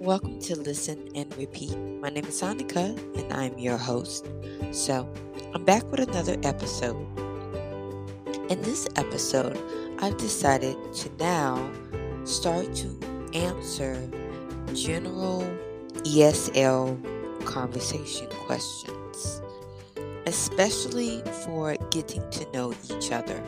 Welcome to Listen and Repeat. My name is Annika and I'm your host. So, I'm back with another episode. In this episode, I've decided to now start to answer general ESL conversation questions, especially for getting to know each other.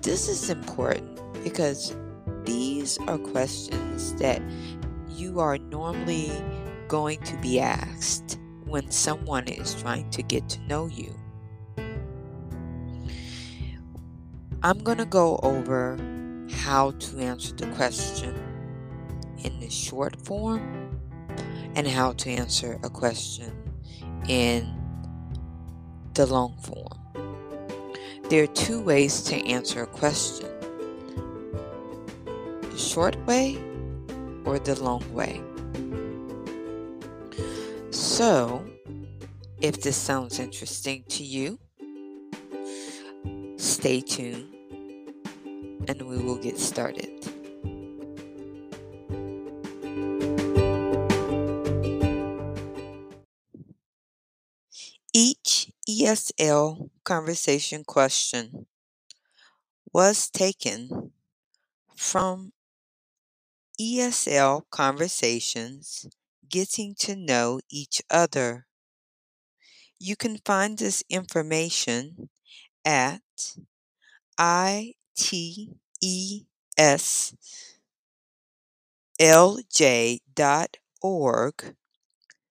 This is important because these are questions that you are normally going to be asked when someone is trying to get to know you. I'm going to go over how to answer the question in the short form and how to answer a question in the long form. There are two ways to answer a question short way or the long way. So, if this sounds interesting to you, stay tuned and we will get started. Each ESL conversation question was taken from ESL Conversations Getting to Know Each Other. You can find this information at iteslj.org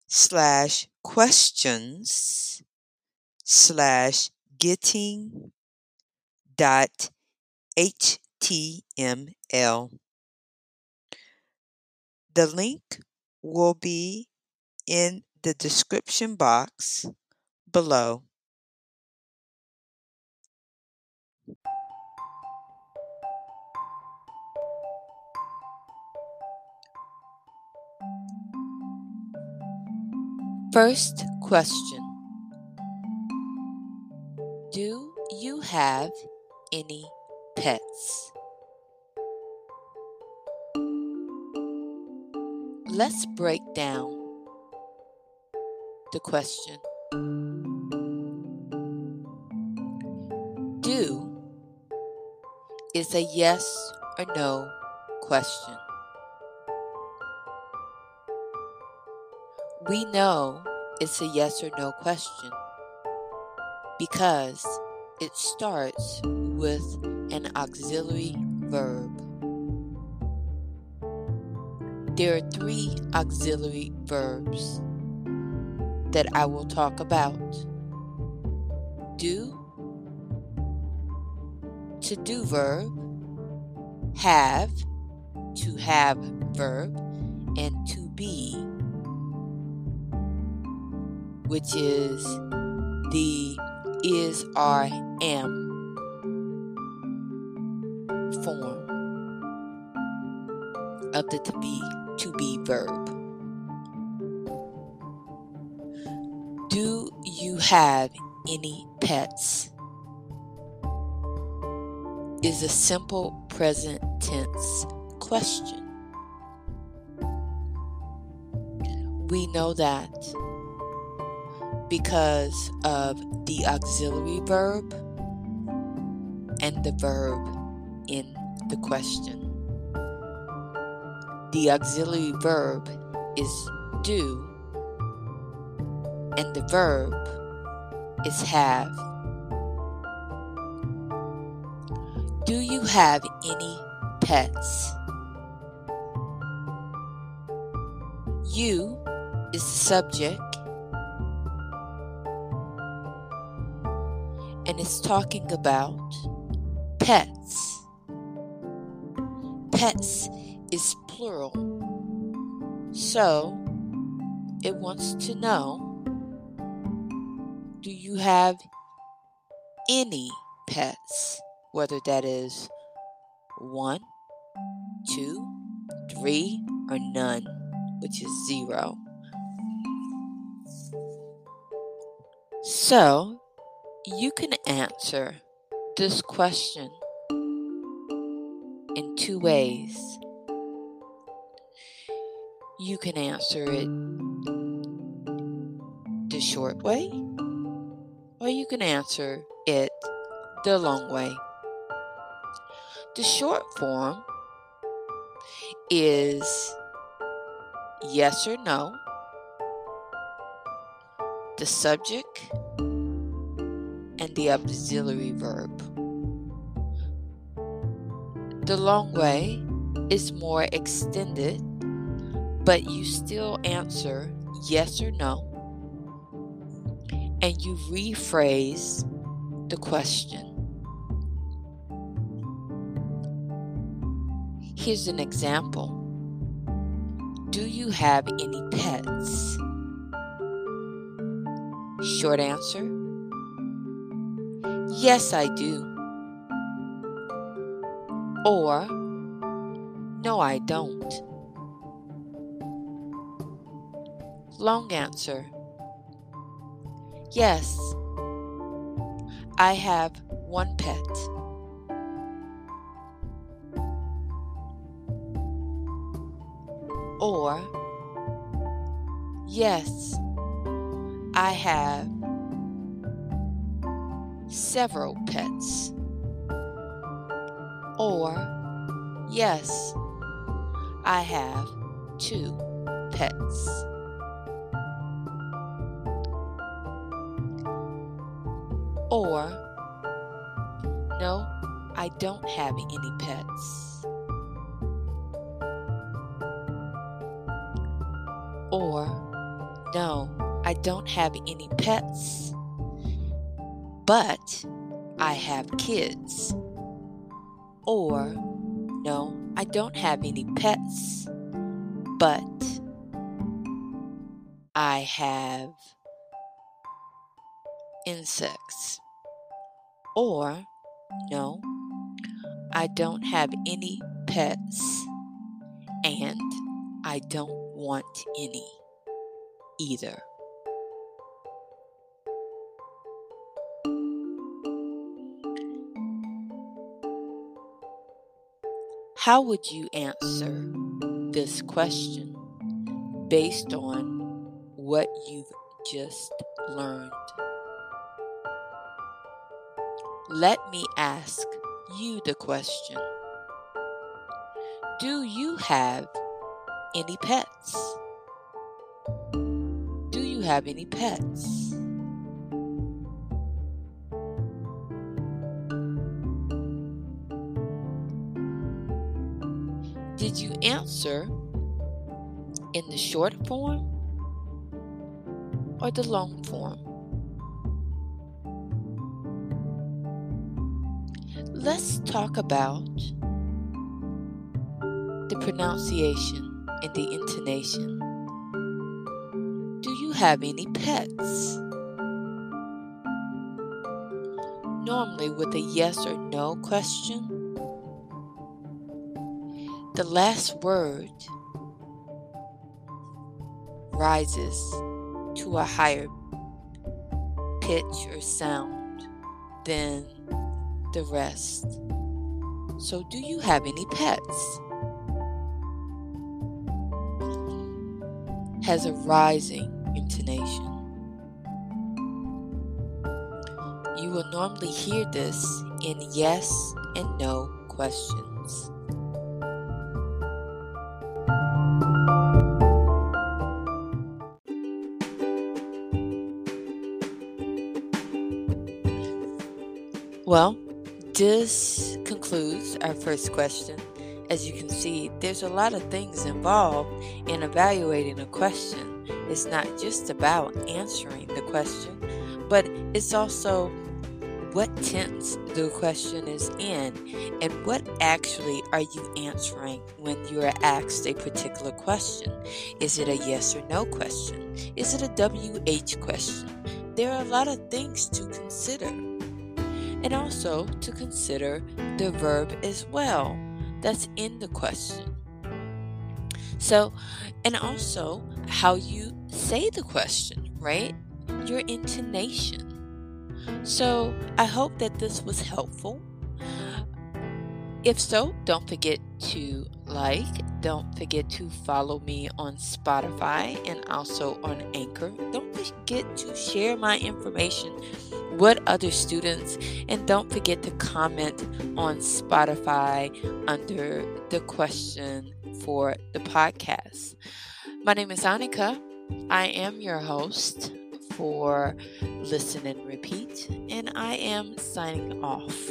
slash questions slash getting dot html. The link will be in the description box below. First question Do you have any pets? Let's break down the question. Do is a yes or no question. We know it's a yes or no question because it starts with an auxiliary verb. There are three auxiliary verbs that I will talk about. Do, to do verb, have, to have verb, and to be, which is the is, are, am form of the to be Do you have any pets? Is a simple present tense question. We know that because of the auxiliary verb and the verb in the question. The auxiliary verb is do, and the verb is have. Do you have any pets? You is the subject, and it's talking about pets. Pets is plural. So it wants to know do you have any pets? Whether that is one, two, three, or none, which is zero. So you can answer this question in two ways. You can answer it the short way, or you can answer it the long way. The short form is yes or no, the subject, and the auxiliary verb. The long way is more extended, but you still answer yes or no, and you rephrase the question. Here's an example Do you have any pets? Short answer Yes, I do. Or No, I don't. Long answer Yes, I have one pet. Or, yes, I have several pets. Or, yes, I have two pets. Or, no, I don't have any pets. Or, no, I don't have any pets, but I have kids. Or, no, I don't have any pets, but I have insects. Or, no, I don't have any pets and I don't want any either. How would you answer this question based on what you've just learned? Let me ask you the question Do you have any pets? Do you have any pets? Did you answer in the short form or the long form? Let's talk about the pronunciation and the intonation. Do you have any pets? Normally, with a yes or no question, the last word rises to a higher pitch or sound than the rest. So, do you have any pets? Has a rising intonation. You will normally hear this in yes and no questions. Well, this concludes our first question. As you can see, there's a lot of things involved in evaluating a question. It's not just about answering the question, but it's also what tense the question is in and what actually are you answering when you are asked a particular question. Is it a yes or no question? Is it a WH question? There are a lot of things to consider and also to consider the verb as well that's in the question. So, and also how you say the question, right? Your intonation. So, I hope that this was helpful. If so, don't forget to like, don't forget to follow me on Spotify and also on Anchor. Don't forget to share my information with other students and don't forget to comment on Spotify under the question for the podcast. My name is Annika. I am your host for Listen and Repeat, and I am signing off.